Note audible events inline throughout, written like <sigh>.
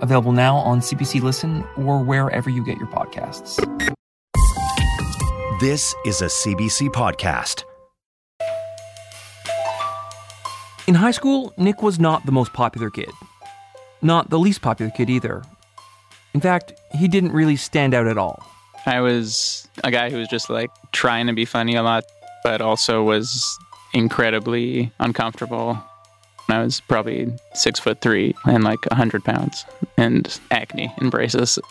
available now on CBC Listen or wherever you get your podcasts. This is a CBC podcast. In high school, Nick was not the most popular kid. Not the least popular kid either. In fact, he didn't really stand out at all. I was a guy who was just like trying to be funny a lot, but also was incredibly uncomfortable. I was probably six foot three and like a hundred pounds and acne and braces. It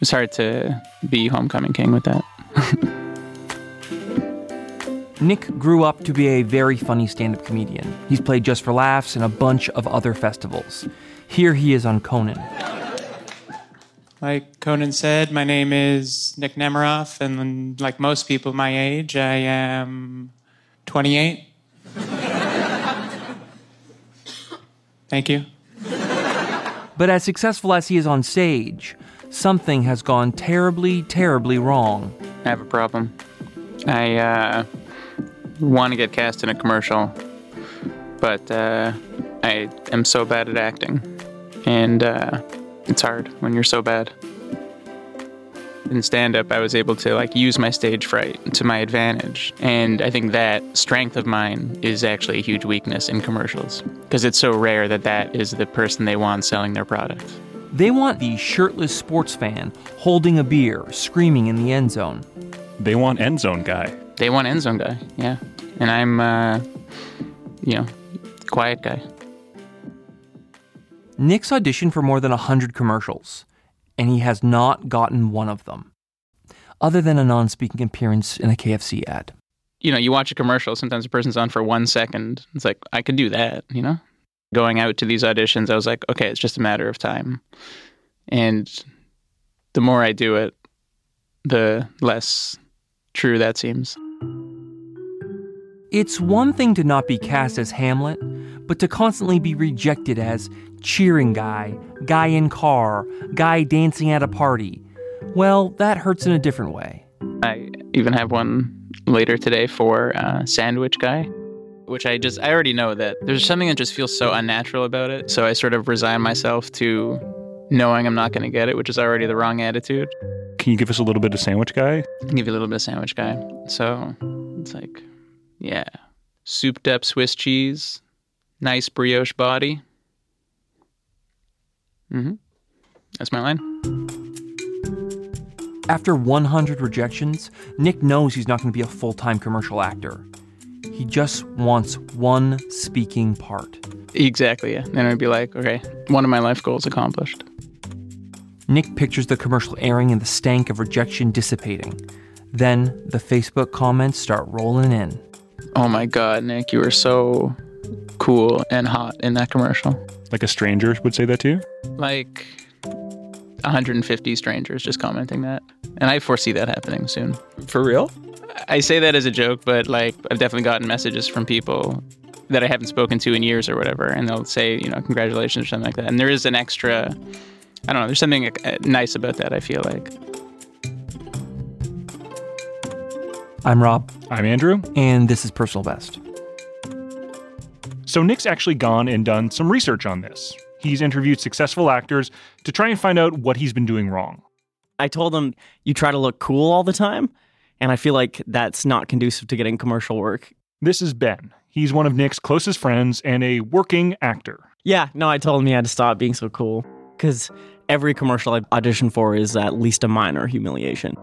was hard to be homecoming king with that. <laughs> Nick grew up to be a very funny stand up comedian. He's played Just for Laughs and a bunch of other festivals. Here he is on Conan. Like Conan said, my name is Nick Nemeroff, and like most people my age, I am 28. Thank you. But as successful as he is on stage, something has gone terribly, terribly wrong. I have a problem. I uh, want to get cast in a commercial, but uh, I am so bad at acting, and uh, it's hard when you're so bad. In stand up, I was able to like use my stage fright to my advantage, and I think that strength of mine is actually a huge weakness in commercials because it's so rare that that is the person they want selling their product. They want the shirtless sports fan holding a beer, screaming in the end zone. They want end zone guy. They want end zone guy, yeah, and I'm, uh, you know, quiet guy. Nick's auditioned for more than 100 commercials, and he has not gotten one of them, other than a non speaking appearance in a KFC ad. You know, you watch a commercial, sometimes a person's on for one second. It's like, I could do that, you know? Going out to these auditions, I was like, okay, it's just a matter of time. And the more I do it, the less true that seems. It's one thing to not be cast as Hamlet, but to constantly be rejected as cheering guy, guy in car, guy dancing at a party. Well, that hurts in a different way. I even have one later today for uh, Sandwich Guy, which I just, I already know that there's something that just feels so unnatural about it. So I sort of resign myself to knowing I'm not going to get it, which is already the wrong attitude. Can you give us a little bit of sandwich guy? I can give you a little bit of Sandwich Guy. So it's like, yeah, souped up Swiss cheese, nice brioche body. Mm-hmm. That's my line. After 100 rejections, Nick knows he's not going to be a full time commercial actor. He just wants one speaking part. Exactly, yeah. Then I'd be like, okay, one of my life goals accomplished. Nick pictures the commercial airing and the stank of rejection dissipating. Then the Facebook comments start rolling in. Oh my God, Nick, you were so cool and hot in that commercial. Like a stranger would say that to you? Like 150 strangers just commenting that. And I foresee that happening soon. For real? I say that as a joke, but like I've definitely gotten messages from people that I haven't spoken to in years or whatever, and they'll say, you know, congratulations or something like that. And there is an extra, I don't know, there's something uh, nice about that, I feel like. I'm Rob, I'm Andrew. and this is Personal Best. So Nick's actually gone and done some research on this. He's interviewed successful actors to try and find out what he's been doing wrong. I told him you try to look cool all the time, and I feel like that's not conducive to getting commercial work. This is Ben. He's one of Nick's closest friends and a working actor. Yeah, no, I told him he had to stop being so cool because every commercial I audition for is at least a minor humiliation.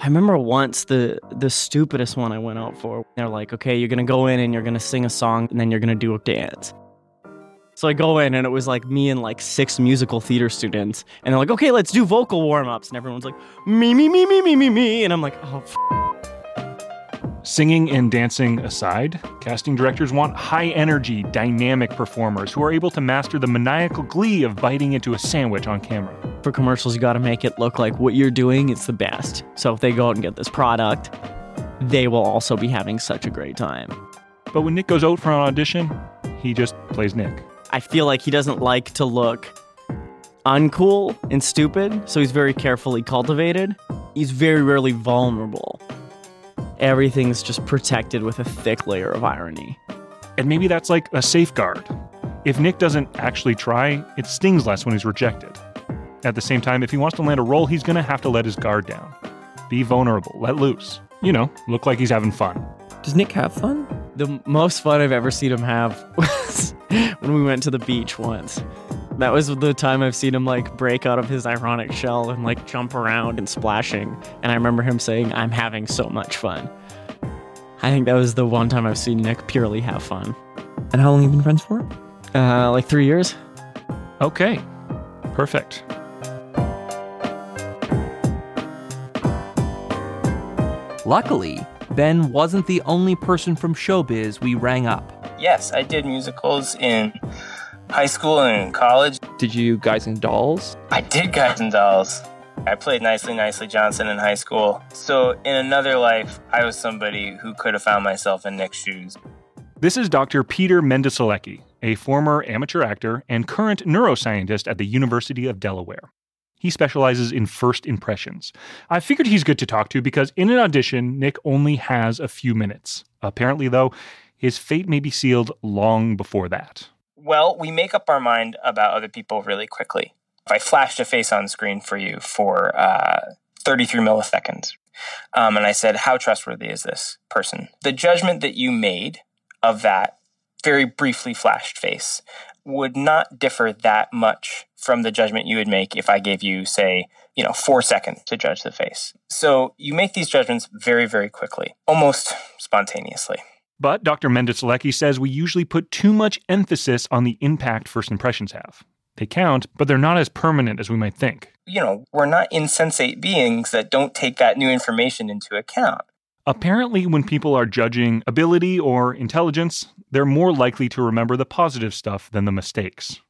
I remember once the the stupidest one I went out for. They're like, "Okay, you're gonna go in and you're gonna sing a song and then you're gonna do a dance." So I go in and it was like me and like six musical theater students, and they're like, "Okay, let's do vocal warm ups," and everyone's like, "Me, me, me, me, me, me, me," and I'm like, "Oh." F-. Singing and dancing aside, casting directors want high energy, dynamic performers who are able to master the maniacal glee of biting into a sandwich on camera. For commercials, you got to make it look like what you're doing is the best. So if they go out and get this product, they will also be having such a great time. But when Nick goes out for an audition, he just plays Nick. I feel like he doesn't like to look uncool and stupid, so he's very carefully cultivated. He's very rarely vulnerable. Everything's just protected with a thick layer of irony. And maybe that's like a safeguard. If Nick doesn't actually try, it stings less when he's rejected. At the same time, if he wants to land a role, he's going to have to let his guard down. Be vulnerable, let loose. You know, look like he's having fun. Does Nick have fun? The most fun I've ever seen him have <laughs> was <laughs> when we went to the beach once. That was the time I've seen him like break out of his ironic shell and like jump around and splashing. And I remember him saying, I'm having so much fun. I think that was the one time I've seen Nick purely have fun. And how long have you been friends for? Uh, like three years. Okay, perfect. Luckily, Ben wasn't the only person from showbiz we rang up. Yes, I did musicals in high school and in college. Did you Guys and Dolls? I did Guys and Dolls. I played Nicely Nicely Johnson in high school. So, in another life, I was somebody who could have found myself in Nick's shoes. This is Dr. Peter Mende-Siedlecki, a former amateur actor and current neuroscientist at the University of Delaware. He specializes in first impressions. I figured he's good to talk to because in an audition, Nick only has a few minutes. Apparently, though, his fate may be sealed long before that. Well, we make up our mind about other people really quickly. If I flashed a face on screen for you for uh, 33 milliseconds, um, and I said, How trustworthy is this person? The judgment that you made of that very briefly flashed face would not differ that much from the judgment you would make if I gave you, say, you know, four seconds to judge the face. So you make these judgments very, very quickly, almost spontaneously. But Dr. Mende-Siedlecki says we usually put too much emphasis on the impact first impressions have. They count, but they're not as permanent as we might think. You know, we're not insensate beings that don't take that new information into account. Apparently, when people are judging ability or intelligence, they're more likely to remember the positive stuff than the mistakes.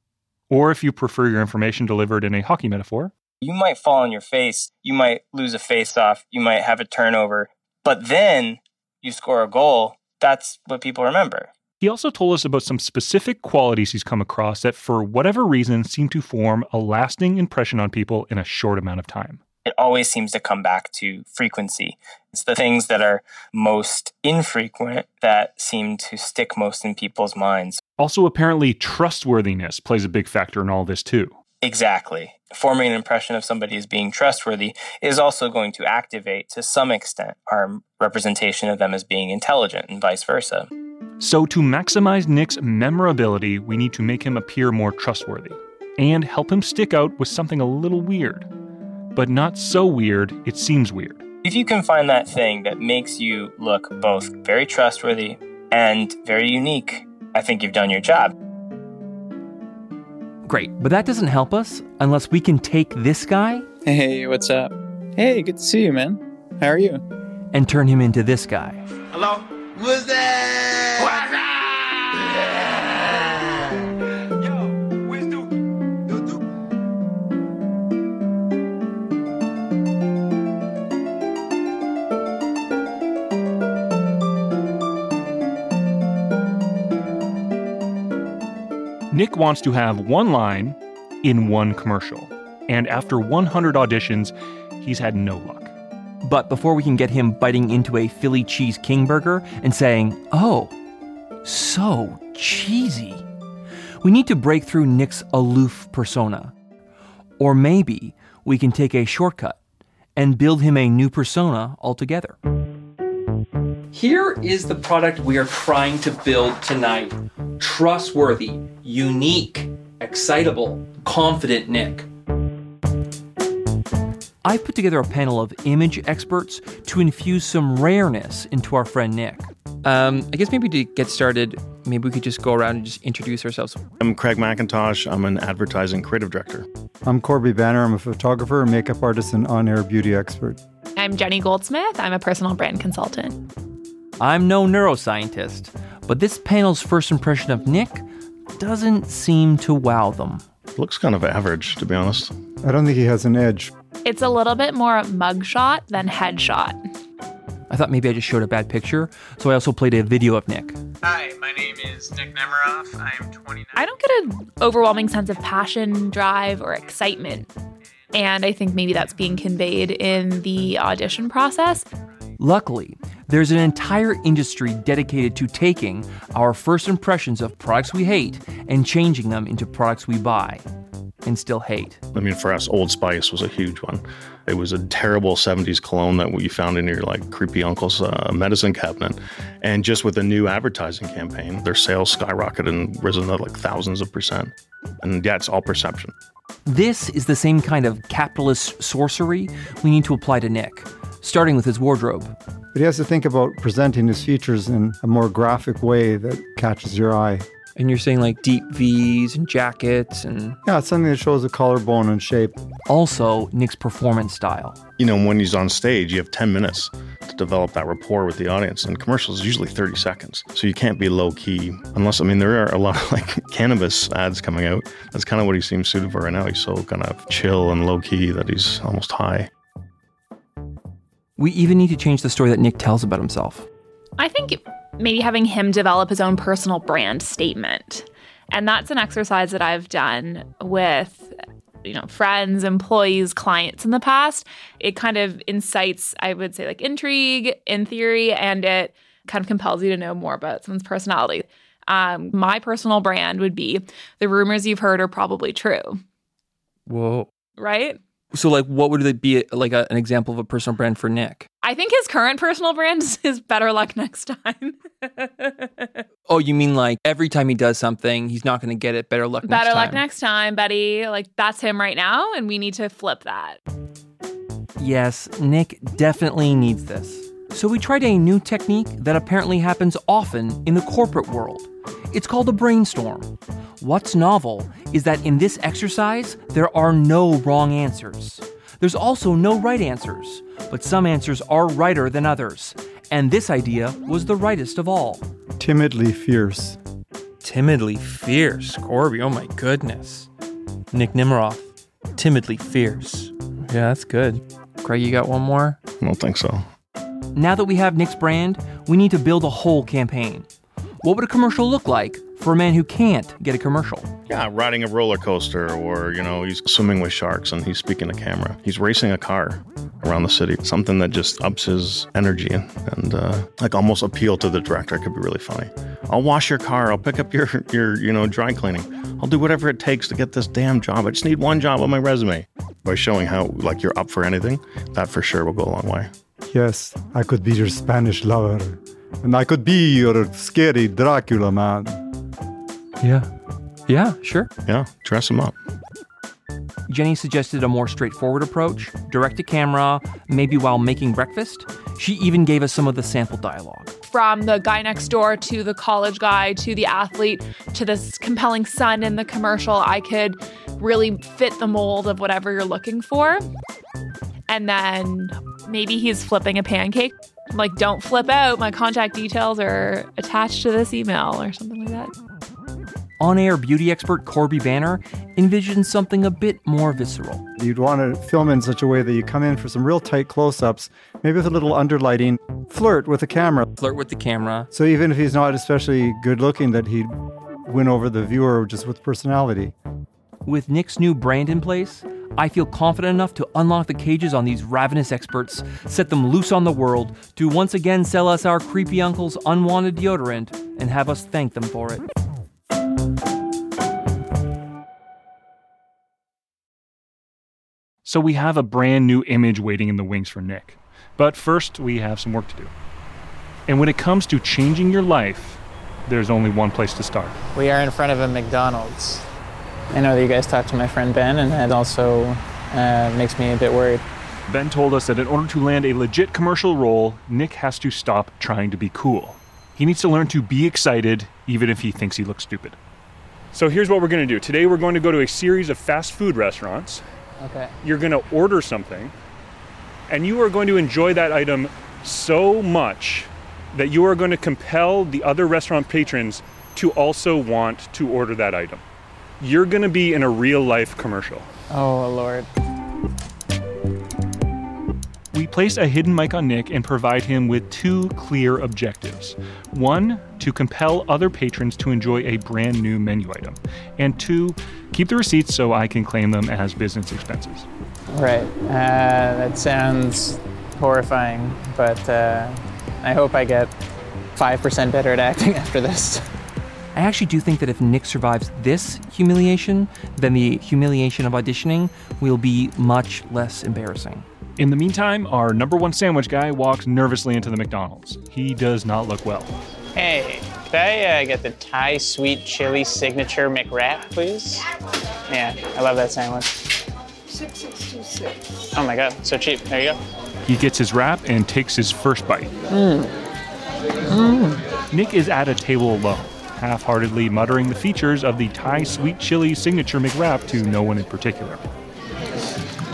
Or if you prefer your information delivered in a hockey metaphor, you might fall on your face, you might lose a face off, you might have a turnover, but then you score a goal. That's what people remember. He also told us about some specific qualities he's come across that, for whatever reason, seem to form a lasting impression on people in a short amount of time. It always seems to come back to frequency. It's the things that are most infrequent that seem to stick most in people's minds. Also, apparently, trustworthiness plays a big factor in all this, too. Exactly. Forming an impression of somebody as being trustworthy is also going to activate, to some extent, our representation of them as being intelligent and vice versa. So, to maximize Nick's memorability, we need to make him appear more trustworthy and help him stick out with something a little weird. But not so weird, it seems weird. If you can find that thing that makes you look both very trustworthy and very unique, I think you've done your job. Great, but that doesn't help us unless we can take this guy. Hey, what's up? Hey, good to see you, man. How are you? And turn him into this guy. Hello? What's that? What's that? Nick wants to have one line in one commercial. And after 100 auditions, he's had no luck. But before we can get him biting into a Philly cheese king burger and saying, oh, so cheesy, we need to break through Nick's aloof persona. Or maybe we can take a shortcut and build him a new persona altogether. Here is the product we are trying to build tonight trustworthy, unique, excitable, confident Nick. I've put together a panel of image experts to infuse some rareness into our friend Nick. Um, I guess maybe to get started, maybe we could just go around and just introduce ourselves. I'm Craig McIntosh. I'm an advertising creative director. I'm Corby Banner. I'm a photographer, makeup artist, and on air beauty expert. I'm Jenny Goldsmith. I'm a personal brand consultant. I'm no neuroscientist, but this panel's first impression of Nick doesn't seem to wow them. Looks kind of average, to be honest. I don't think he has an edge. It's a little bit more mugshot than headshot. I thought maybe I just showed a bad picture, so I also played a video of Nick. Hi, my name is Nick Nemeroff. I am 29. I don't get an overwhelming sense of passion, drive, or excitement. And I think maybe that's being conveyed in the audition process. Luckily, there's an entire industry dedicated to taking our first impressions of products we hate and changing them into products we buy and still hate. I mean, for us, Old Spice was a huge one. It was a terrible 70s cologne that you found in your like creepy uncle's uh, medicine cabinet. And just with a new advertising campaign, their sales skyrocketed and risen to like thousands of percent. And yeah, it's all perception. This is the same kind of capitalist sorcery we need to apply to Nick, starting with his wardrobe. But he has to think about presenting his features in a more graphic way that catches your eye. And you're saying like deep V's and jackets and. Yeah, it's something that shows the collarbone and shape. Also, Nick's performance style. You know, when he's on stage, you have 10 minutes to develop that rapport with the audience. And commercials is usually 30 seconds. So you can't be low key unless, I mean, there are a lot of like <laughs> cannabis ads coming out. That's kind of what he seems suited for right now. He's so kind of chill and low key that he's almost high. We even need to change the story that Nick tells about himself. I think maybe having him develop his own personal brand statement. And that's an exercise that I've done with you know friends employees clients in the past it kind of incites i would say like intrigue in theory and it kind of compels you to know more about someone's personality um, my personal brand would be the rumors you've heard are probably true Whoa. right So, like, what would it be like a, an example of a personal brand for Nick? i think his current personal brand is better luck next time <laughs> Oh, you mean like every time he does something, he's not going to get it. Better luck next time. better time. luck next time buddy like that's him right now and we need to flip that Yes, Nick definitely needs this. So we tried a new technique that apparently happens often in the corporate world. It's called a brainstorm. What's novel is that in this exercise, there are no wrong answers. There's also no right answers, but some answers are righter than others. And this idea was the rightest of all. Timidly fierce. Timidly fierce. Corby, oh my goodness. Nick Nemeroff, timidly fierce. Yeah, that's good. Craig, you got one more? I don't think so. Now that we have Nick's brand, we need to build a whole campaign. What would a commercial look like for a man who can't get a commercial? Yeah, riding a roller coaster, or, you know, he's swimming with sharks and he's speaking to camera. He's racing a car around the city. Something that just ups his energy and, uh, like almost appeal to the director. Could be really funny. I'll wash your car. I'll pick up your, your, you know, dry cleaning. I'll do whatever it takes to get this damn job. I just need one job on my resume. By showing how, like, you're up for anything, that for sure will go a long way. Yes, I could be your Spanish lover. And I could be your scary Dracula man. Yeah. Yeah, sure. Yeah, dress him up. Jenny suggested a more straightforward approach, direct to camera, maybe while making breakfast. She even gave us some of the sample dialogue. from the guy next door to the college guy to the athlete to this compelling son in the commercial, I could really fit the mold of whatever you're looking for. And then maybe he's flipping a pancake. Like, don't flip out. My contact details are attached to this email or something like that. On air beauty expert Corby Banner envisioned something a bit more visceral. You'd want to film in such a way that you come in for some real tight close ups, maybe with a little underlighting, flirt with the camera. Flirt with the camera. So even if he's not especially good looking, that he'd win over the viewer just with personality. With Nick's new brand in place, I feel confident enough to unlock the cages on these ravenous experts, set them loose on the world, to once again sell us our creepy uncle's unwanted deodorant, and have us thank them for it. So we have a brand new image waiting in the wings for Nick. But first, we have some work to do. And when it comes to changing your life, there's only one place to start. We are in front of a McDonald's. I know that you guys talked to my friend Ben, and that also uh, makes me a bit worried. Ben told us that in order to land a legit commercial role, Nick has to stop trying to be cool. He needs to learn to be excited, even if he thinks he looks stupid. So here's what we're going to do. Today, we're going to go to a series of fast food restaurants. Okay. You're going to order something, and you are going to enjoy that item so much that you are going to compel the other restaurant patrons to also want to order that item. You're going to be in a real life commercial. Oh, Lord. We place a hidden mic on Nick and provide him with two clear objectives. One, to compel other patrons to enjoy a brand new menu item. And two, keep the receipts so I can claim them as business expenses. Right. Uh, that sounds horrifying, but uh, I hope I get 5% better at acting <laughs> after this. I actually do think that if Nick survives this humiliation, then the humiliation of auditioning will be much less embarrassing. In the meantime, our number one sandwich guy walks nervously into the McDonald's. He does not look well. Hey, could I uh, get the Thai sweet chili signature McWrap, please? Yeah, I love that sandwich. 6626. Oh my god, so cheap. There you go. He gets his wrap and takes his first bite. Mm. Mm. Nick is at a table alone, half heartedly muttering the features of the Thai sweet chili signature McWrap to no one in particular.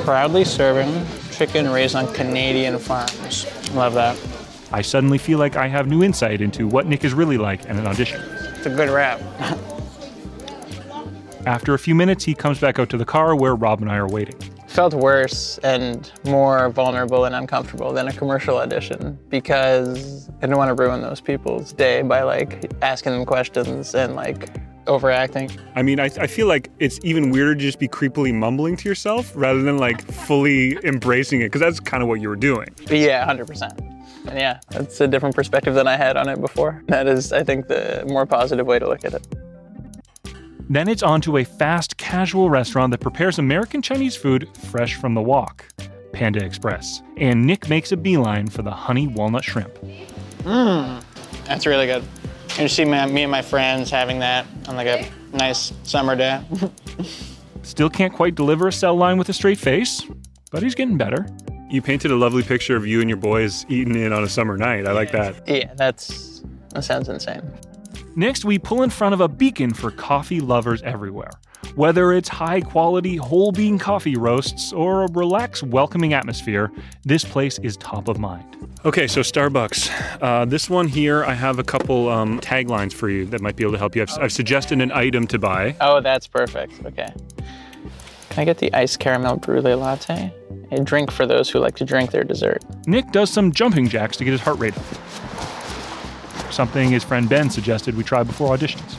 Proudly serving chicken raised on Canadian farms. Love that. I suddenly feel like I have new insight into what Nick is really like in an audition. It's a good wrap. After a few minutes, he comes back out to the car where Rob and I are waiting. I felt worse and more vulnerable and uncomfortable than a commercial audition because I didn't want to ruin those people's day by like asking them questions and like overacting. I mean, I, I feel like it's even weirder to just be creepily mumbling to yourself rather than like fully embracing it because that's kind of what you were doing. Yeah, 100%. And yeah, that's a different perspective than I had on it before. That is, I think, the more positive way to look at it. Then it's on to a fast casual restaurant that prepares American Chinese food fresh from the wok, Panda Express. And Nick makes a beeline for the honey walnut shrimp. Mmm, that's really good. You see me, me and my friends having that on like a nice summer day. <laughs> Still can't quite deliver a sell line with a straight face, but he's getting better. You painted a lovely picture of you and your boys eating in on a summer night. I like that. Yeah, that's that sounds insane. Next, we pull in front of a beacon for coffee lovers everywhere. Whether it's high quality whole bean coffee roasts or a relaxed, welcoming atmosphere, this place is top of mind. Okay, so Starbucks. Uh, this one here, I have a couple um, taglines for you that might be able to help you. I've, I've suggested an item to buy. Oh, that's perfect. Okay. Can I get the iced caramel brulee latte? A drink for those who like to drink their dessert. Nick does some jumping jacks to get his heart rate up. Something his friend Ben suggested we try before auditions.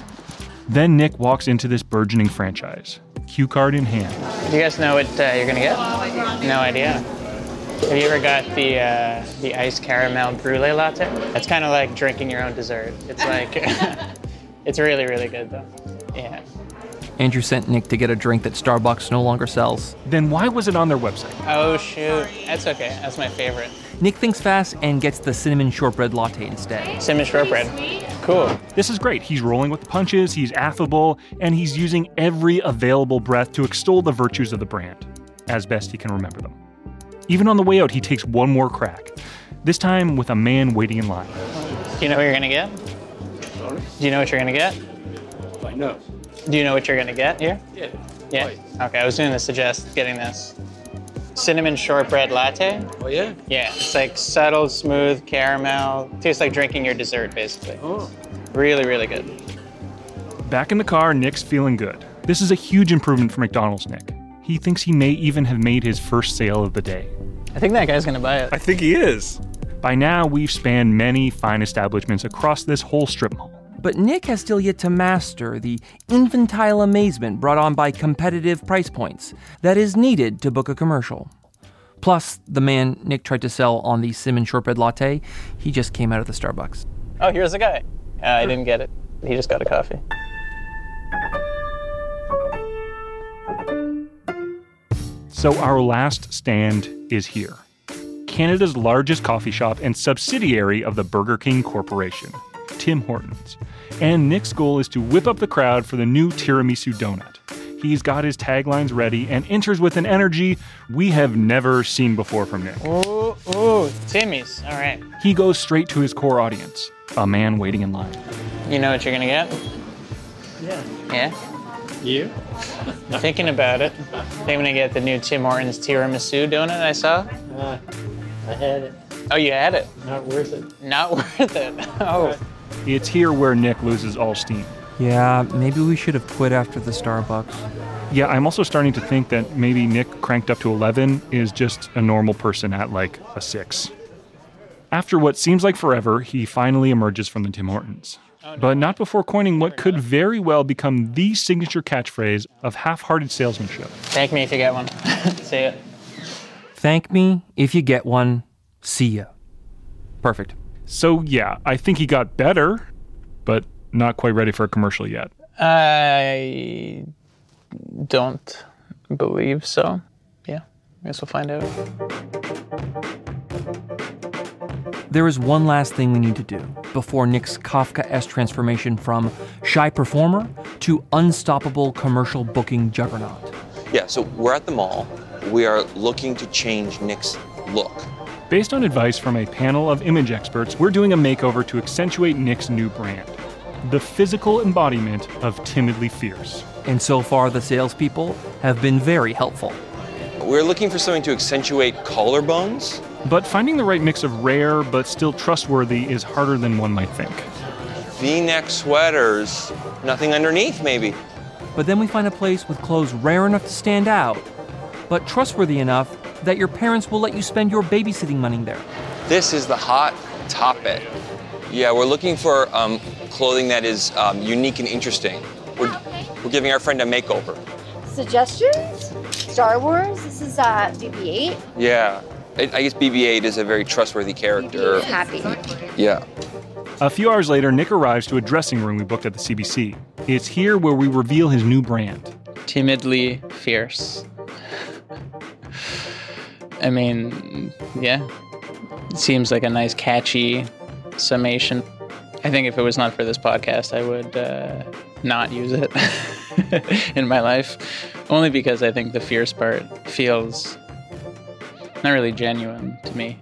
Then Nick walks into this burgeoning franchise, cue card in hand. Do you guys know what uh, you're gonna get? No idea. Have you ever got the uh, the iced caramel brulee latte? It's kind of like drinking your own dessert. It's like, <laughs> it's really really good though. Yeah. Andrew sent Nick to get a drink that Starbucks no longer sells. Then why was it on their website? Oh shoot, that's okay. That's my favorite. Nick thinks fast and gets the cinnamon shortbread latte instead. Cinnamon shortbread. Cool. This is great. He's rolling with the punches, he's affable, and he's using every available breath to extol the virtues of the brand, as best he can remember them. Even on the way out, he takes one more crack, this time with a man waiting in line. Do you know what you're gonna get? Do you know what you're gonna get? I know. Do you know what you're gonna get here? Yeah. Yeah. Okay, I was going to suggest getting this cinnamon shortbread latte. Oh yeah. Yeah, it's like subtle, smooth caramel. Tastes like drinking your dessert, basically. Oh. Really, really good. Back in the car, Nick's feeling good. This is a huge improvement for McDonald's Nick. He thinks he may even have made his first sale of the day. I think that guy's gonna buy it. I think he is. By now, we've spanned many fine establishments across this whole strip mall. But Nick has still yet to master the infantile amazement brought on by competitive price points that is needed to book a commercial. Plus, the man Nick tried to sell on the cinnamon shortbread latte, he just came out of the Starbucks. Oh, here's the guy. Uh, I didn't get it. He just got a coffee. So, our last stand is here Canada's largest coffee shop and subsidiary of the Burger King Corporation, Tim Hortons. And Nick's goal is to whip up the crowd for the new tiramisu donut. He's got his taglines ready and enters with an energy we have never seen before from Nick. Oh, ooh, Timmy's. All right. He goes straight to his core audience, a man waiting in line. You know what you're gonna get? Yeah. Yeah? You? I'm <laughs> thinking about it. I think I'm gonna get the new Tim Hortons tiramisu donut I saw. Uh, I had it. Oh, you had it. Not worth it. Not <laughs> worth it. Oh. It's here where Nick loses all steam. Yeah, maybe we should have quit after the Starbucks. Yeah, I'm also starting to think that maybe Nick cranked up to 11 is just a normal person at like a 6. After what seems like forever, he finally emerges from the Tim Hortons. But not before coining what could very well become the signature catchphrase of half hearted salesmanship. Thank me if you get one. <laughs> See it. Thank me if you get one. See ya. Perfect. So, yeah, I think he got better, but not quite ready for a commercial yet. I don't believe so. Yeah, I guess we'll find out. There is one last thing we need to do before Nick's Kafkaesque transformation from shy performer to unstoppable commercial booking juggernaut. Yeah, so we're at the mall. We are looking to change Nick's look. Based on advice from a panel of image experts, we're doing a makeover to accentuate Nick's new brand the physical embodiment of timidly fierce. And so far, the salespeople have been very helpful. We're looking for something to accentuate collarbones. But finding the right mix of rare but still trustworthy is harder than one might think. V neck sweaters, nothing underneath, maybe. But then we find a place with clothes rare enough to stand out, but trustworthy enough that your parents will let you spend your babysitting money there. This is the hot topic. Yeah, we're looking for um, clothing that is um, unique and interesting. We're, we're giving our friend a makeover. Suggestions? Star Wars? This is uh, BB-8. Yeah, I, I guess BB-8 is a very trustworthy character. Happy. Yeah. A few hours later, Nick arrives to a dressing room we booked at the CBC. It's here where we reveal his new brand. Timidly fierce. I mean, yeah. It seems like a nice, catchy summation. I think if it was not for this podcast, I would uh, not use it <laughs> in my life. Only because I think the fierce part feels not really genuine to me.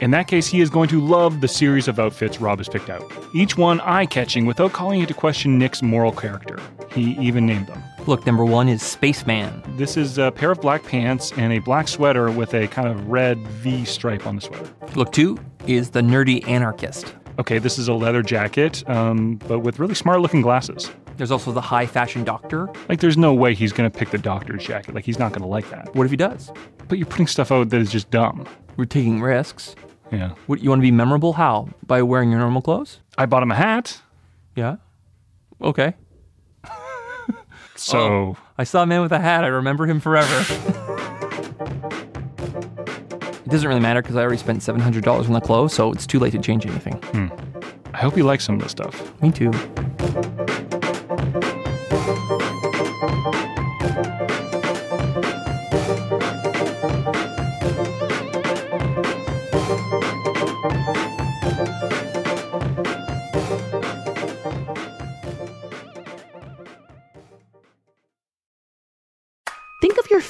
In that case, he is going to love the series of outfits Rob has picked out. Each one eye catching without calling into question Nick's moral character. He even named them. Look, number one is Spaceman. This is a pair of black pants and a black sweater with a kind of red V stripe on the sweater. Look two is the nerdy anarchist. Okay, this is a leather jacket, um, but with really smart looking glasses. There's also the high fashion doctor. Like, there's no way he's going to pick the doctor's jacket. Like, he's not going to like that. What if he does? But you're putting stuff out that is just dumb. We're taking risks. Yeah. What, you want to be memorable? How? By wearing your normal clothes? I bought him a hat. Yeah. Okay. So. Oh, I saw a man with a hat. I remember him forever. <laughs> it doesn't really matter because I already spent $700 on the clothes, so it's too late to change anything. Hmm. I hope you like some of this stuff. Me too.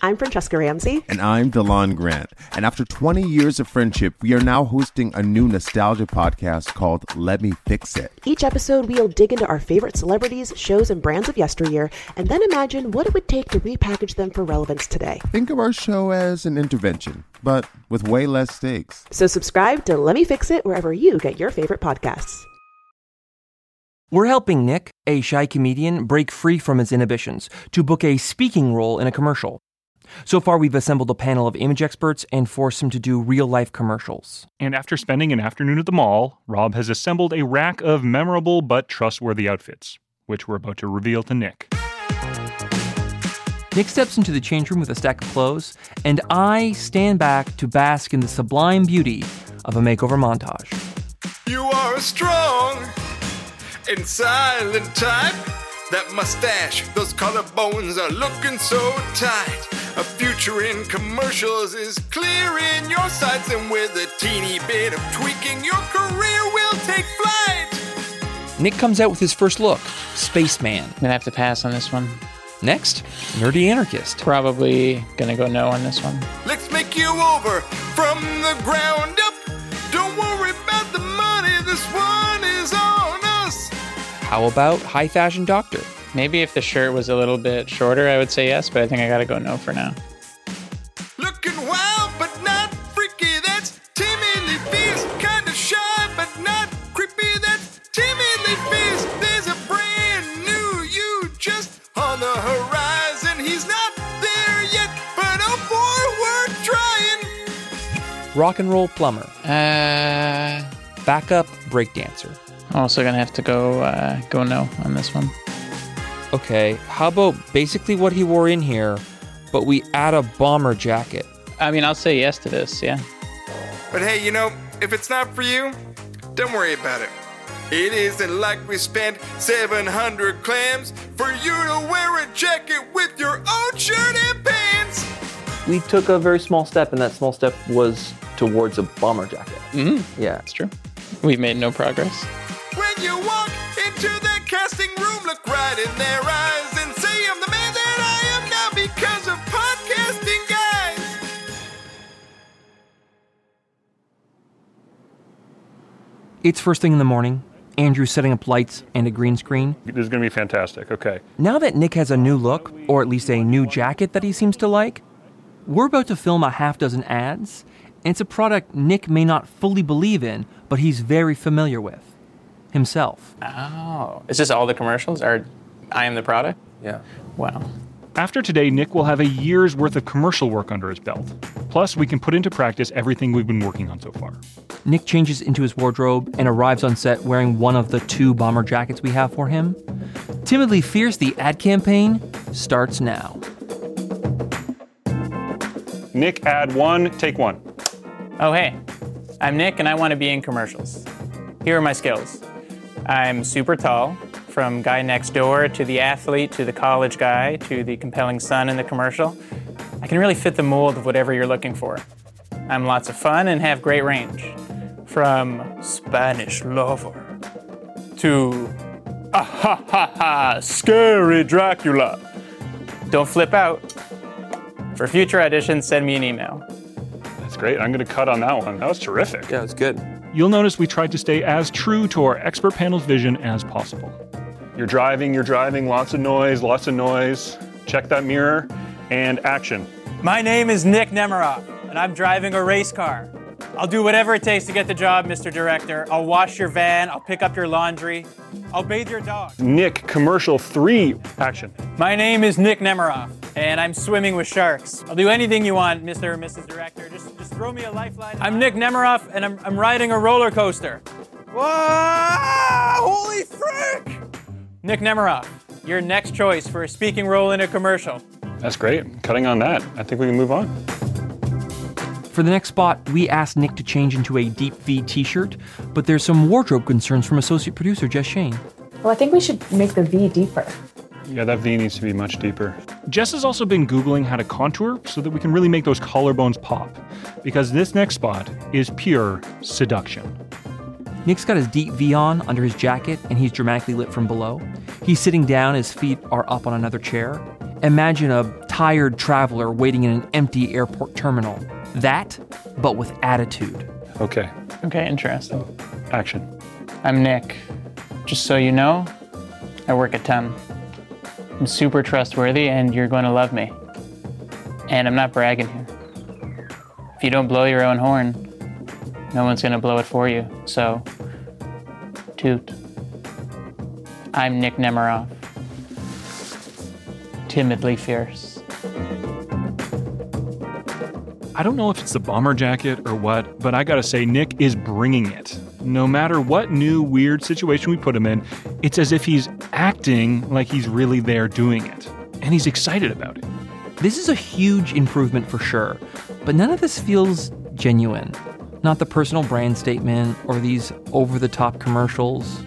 I'm Franchesca Ramsey. And I'm DeLon Grant. And after 20 years of friendship, we are now hosting a new nostalgia podcast called Let Me Fix It. Each episode, we'll dig into our favorite celebrities, shows, and brands of yesteryear, and then imagine what it would take to repackage them for relevance today. Think of our show as an intervention, but with way less stakes. So subscribe to Let Me Fix It wherever you get your favorite podcasts. We're helping Nick, a shy comedian, break free from his inhibitions to book a speaking role in a commercial. So far, we've assembled a panel of image experts and forced them to do real life commercials. And after spending an afternoon at the mall, Rob has assembled a rack of memorable but trustworthy outfits, which we're about to reveal to Nick. Nick steps into the change room with a stack of clothes, and I stand back to bask in the sublime beauty of a makeover montage. You are a strong and silent type. That mustache, those collarbones are looking so tight. A future in commercials is clear in your sights, and with a teeny bit of tweaking, your career will take flight. Nick comes out with his first look Spaceman. I'm gonna have to pass on this one. Next, Nerdy Anarchist. Probably gonna go no on this one. Let's make you over from the ground up. Don't worry about the money, this one is on us. how about high fashion doctor? Maybe if the shirt was a little bit shorter, I would say yes, but I think I gotta go no for now. Looking wild, but not freaky. That's timidly fierce. Kinda shy, but not creepy. That's timidly fierce. There's a brand new you just on the horizon. He's not there yet, but oh boy, we're trying. Rock and roll plumber. Uh, Backup breakdancer. I'm also gonna have to go uh, go no on this one. Okay, how about basically what he wore in here, but we add a bomber jacket? I mean, I'll say yes to this. Yeah. But hey, you know, if it's not for you, don't worry about it. It isn't like we spent 700 clams for you to wear a jacket with your own shirt and pants. We took a very small step, and that small step was towards a bomber jacket. Mm-hmm. Yeah. That's true. We've made no progress. When you walk into that casting room, look right in their eyes and say, I'm the man that I am now because of podcasting, guys. It's first thing in the morning. Andrew's setting up lights and a green screen. This is going to be fantastic. Okay. Now that Nick has a new look, or at least a new jacket that he seems to like, we're about to film a half dozen ads, and it's a product Nick may not fully believe in, but he's very familiar with himself. Oh, is this all the commercials? Or I am the product? Yeah. Wow. After today, Nick will have a year's worth of commercial work under his belt. Plus, we can put into practice everything we've been working on so far. Nick changes into his wardrobe and arrives on set wearing one of the two bomber jackets we have for him. Timidly Fierce, the ad campaign, starts now. Nick, ad one, take one. Oh, hey. I'm Nick and I want to be in commercials. Here are my skills I'm super tall, from guy next door to the athlete to the college guy to the compelling son in the commercial. I can really fit the mold of whatever you're looking for. I'm lots of fun and have great range. From Spanish lover to ah ha ha ha, scary Dracula. Don't flip out. For future auditions, send me an email. That's great. I'm going to cut on that one. That was terrific. Yeah, it's good. You'll notice we tried to stay as true to our expert panel's vision as possible. You're driving, you're driving, lots of noise, lots of noise. Check that mirror and action. My name is Nick Nemeroff, and I'm driving a race car. I'll do whatever it takes to get the job, Mr. Director. I'll wash your van, I'll pick up your laundry, I'll bathe your dog. Nick, commercial three, action. My name is Nick Nemeroff, and I'm swimming with sharks. I'll do anything you want, Mr. or Mrs. Director. Just, just throw me a lifeline. I'm Nick Nemeroff, and I'm, I'm riding a roller coaster. Wow! Holy frick! Nick Nemeroff, your next choice for a speaking role in a commercial. That's great. Cutting on that. I think we can move on. For the next spot, we asked Nick to change into a deep V t shirt, but there's some wardrobe concerns from associate producer Jess Shane. Well, I think we should make the V deeper. Yeah, that V needs to be much deeper. Jess has also been Googling how to contour so that we can really make those collarbones pop. Because this next spot is pure seduction. Nick's got his deep V on under his jacket, and he's dramatically lit from below. He's sitting down, his feet are up on another chair. Imagine a tired traveler waiting in an empty airport terminal. That, but with attitude. Okay. Okay, interesting. Action. I'm Nick. Just so you know, I work at 10. I'm super trustworthy and you're going to love me. And I'm not bragging here. If you don't blow your own horn, no one's going to blow it for you. So, toot. I'm Nick Nemeroff. Timidly fierce. I don't know if it's the bomber jacket or what, but I gotta say, Nick is bringing it. No matter what new weird situation we put him in, it's as if he's acting like he's really there doing it. And he's excited about it. This is a huge improvement for sure, but none of this feels genuine. Not the personal brand statement or these over the top commercials.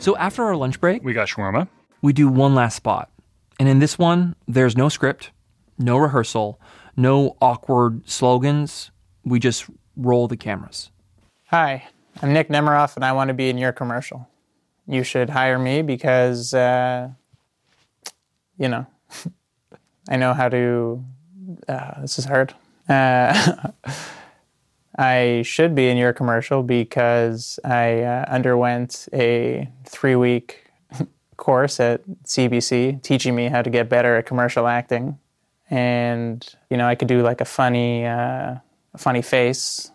So after our lunch break, we got shawarma. We do one last spot. And in this one, there's no script, no rehearsal, no awkward slogans. We just roll the cameras. Hi, I'm Nick Nemeroff and I want to be in your commercial. You should hire me because, uh, you know, <laughs> I know how to. Uh, this is hard. Uh, <laughs> I should be in your commercial because I uh, underwent a three week <laughs> course at CBC teaching me how to get better at commercial acting. And, you know, I could do like a funny, uh, funny face.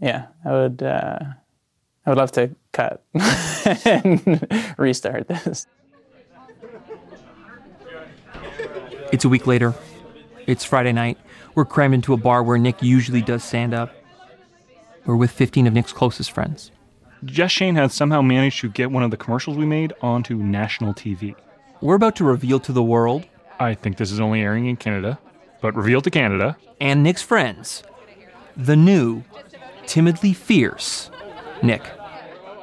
Yeah, I would, uh, I would love to cut <laughs> and restart this. It's a week later. It's Friday night. We're crammed into a bar where Nick usually does stand up. We're with 15 of Nick's closest friends. Jess Shane has somehow managed to get one of the commercials we made onto national TV. We're about to reveal to the world. I think this is only airing in Canada, but reveal to Canada. And Nick's friends. The new, timidly fierce Nick.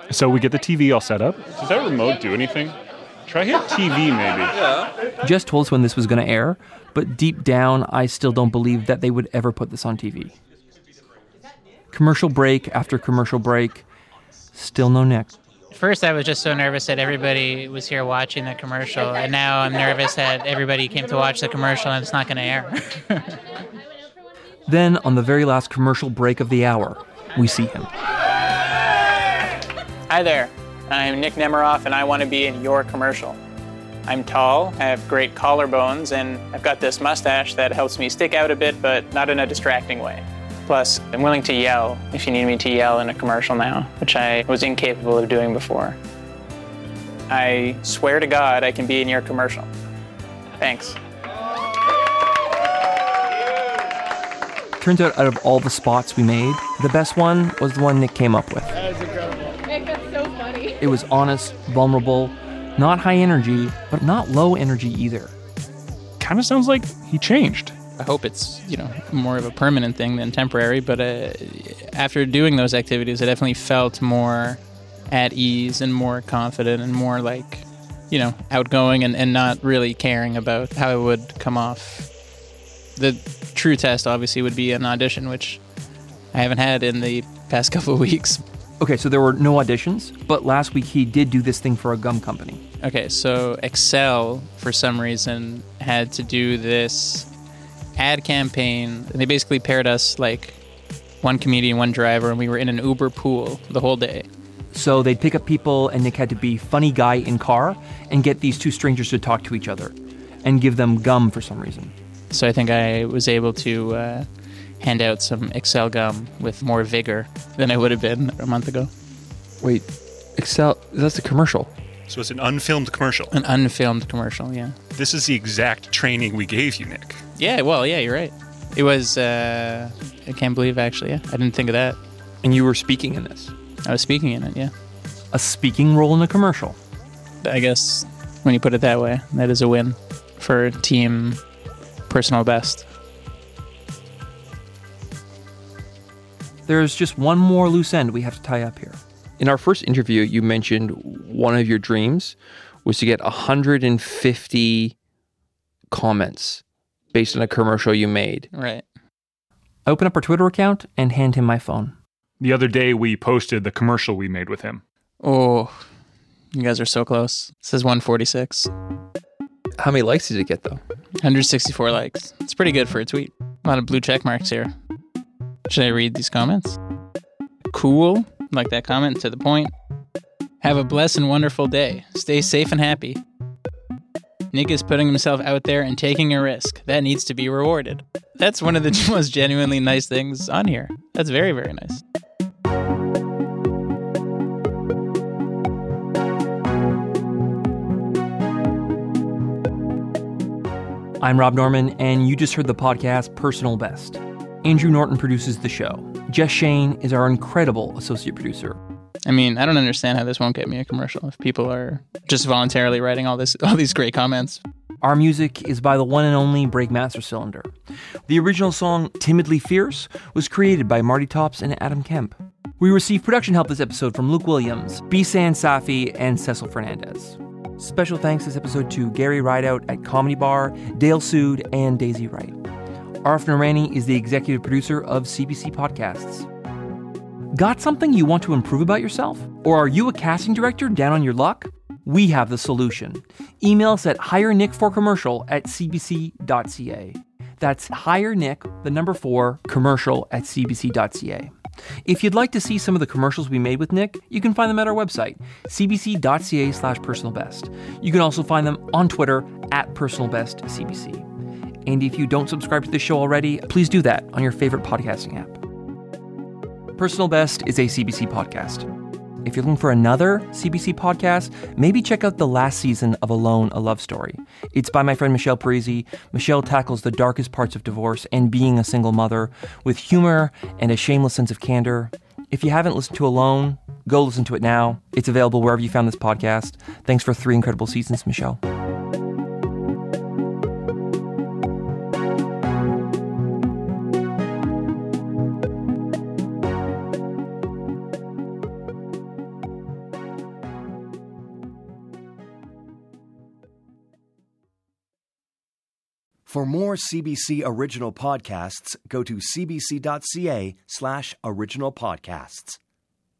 So we get the TV all set up. Does that remote do anything? Try hit TV maybe. Yeah. Jess told us when this was going to air, but deep down, I still don't believe that they would ever put this on TV. Commercial break after commercial break, still no Nick. First, I was just so nervous that everybody was here watching the commercial, and now I'm nervous that everybody came to watch the commercial and it's not going to air. <laughs> Then, on the very last commercial break of the hour, we see him. Hi there, I'm Nick Nemeroff, and I want to be in your commercial. I'm tall, I have great collarbones, and I've got this mustache that helps me stick out a bit, but not in a distracting way. Plus, I'm willing to yell if you need me to yell in a commercial now, which I was incapable of doing before. I swear to God I can be in your commercial. Thanks. Turns out, out of all the spots we made, the best one was the one Nick came up with. That is incredible. Nick, that's so funny. It was honest, vulnerable, not high energy, but not low energy either. Kind of sounds like he changed. I hope it's you know more of a permanent thing than temporary. But uh, after doing those activities, I definitely felt more at ease and more confident and more like you know outgoing and, and not really caring about how it would come off. The true test obviously would be an audition, which I haven't had in the past <laughs> couple of weeks. Okay, so there were no auditions, but last week he did do this thing for a gum company. Okay, so Excel, for some reason, had to do this ad campaign. And they basically paired us like one comedian, one driver, and we were in an Uber pool the whole day. So they'd pick up people, and Nick had to be funny guy in car and get these two strangers to talk to each other and give them gum for some reason. So I think I was able to uh, hand out some Excel gum with more vigor than I would have been a month ago. Wait, Excel, that's a commercial. So it's an unfilmed commercial. An unfilmed commercial, yeah. This is the exact training we gave you, Nick. Yeah, well, yeah, you're right. It was, uh, I can't believe actually, yeah. I didn't think of that. And you were speaking in this? I was speaking in it, yeah. A speaking role in a commercial. I guess when you put it that way, that is a win for team personal best. There's just one more loose end we have to tie up here. In our first interview, you mentioned one of your dreams was to get 150 comments based on a commercial you made. Right. I open up our Twitter account and hand him my phone. The other day, we posted the commercial we made with him. Oh, you guys are so close. It says 146. How many likes did it get, though? 164 likes. It's pretty good for a tweet. A lot of blue check marks here. Should I read these comments? Cool. Like that comment to the point. Have a blessed and wonderful day. Stay safe and happy. Nick is putting himself out there and taking a risk. That needs to be rewarded. That's one of the <laughs> most genuinely nice things on here. That's very, very nice. I'm Rob Norman, and you just heard the podcast Personal Best. Andrew Norton produces the show. Jess Shane is our incredible associate producer. I mean, I don't understand how this won't get me a commercial if people are just voluntarily writing all this <laughs> all these great comments. Our music is by the one and only Breakmaster Cylinder. The original song Timidly Fierce was created by Marty Tops and Adam Kemp. We received production help this episode from Luke Williams, Bisan Safi, and Cecil Fernandez. Special thanks this episode to Gary Rideout at Comedy Bar, Dale Sood, and Daisy Wright. Arif Noorani is the executive producer of CBC Podcasts. Got something you want to improve about yourself? Or are you a casting director down on your luck? We have the solution. Email us at hirenickforcommercial at cbc.ca. That's hire Nick, the number four, commercial at cbc.ca. If you'd like to see some of the commercials we made with Nick, you can find them at our website, cbc.ca slash personalbest. You can also find them on Twitter at personalbestcbc. And if you don't subscribe to the show already, please do that on your favorite podcasting app. Personal Best is a CBC podcast. If you're looking for another CBC podcast, maybe check out the last season of Alone, a Love Story. It's by my friend Michelle Parise. Michelle tackles the darkest parts of divorce and being a single mother with humor and a shameless sense of candor. If you haven't listened to Alone, go listen to it now. It's available wherever you found this podcast. Thanks for three incredible seasons, Michelle. More CBC original podcasts, go to cbc.ca slash original podcasts.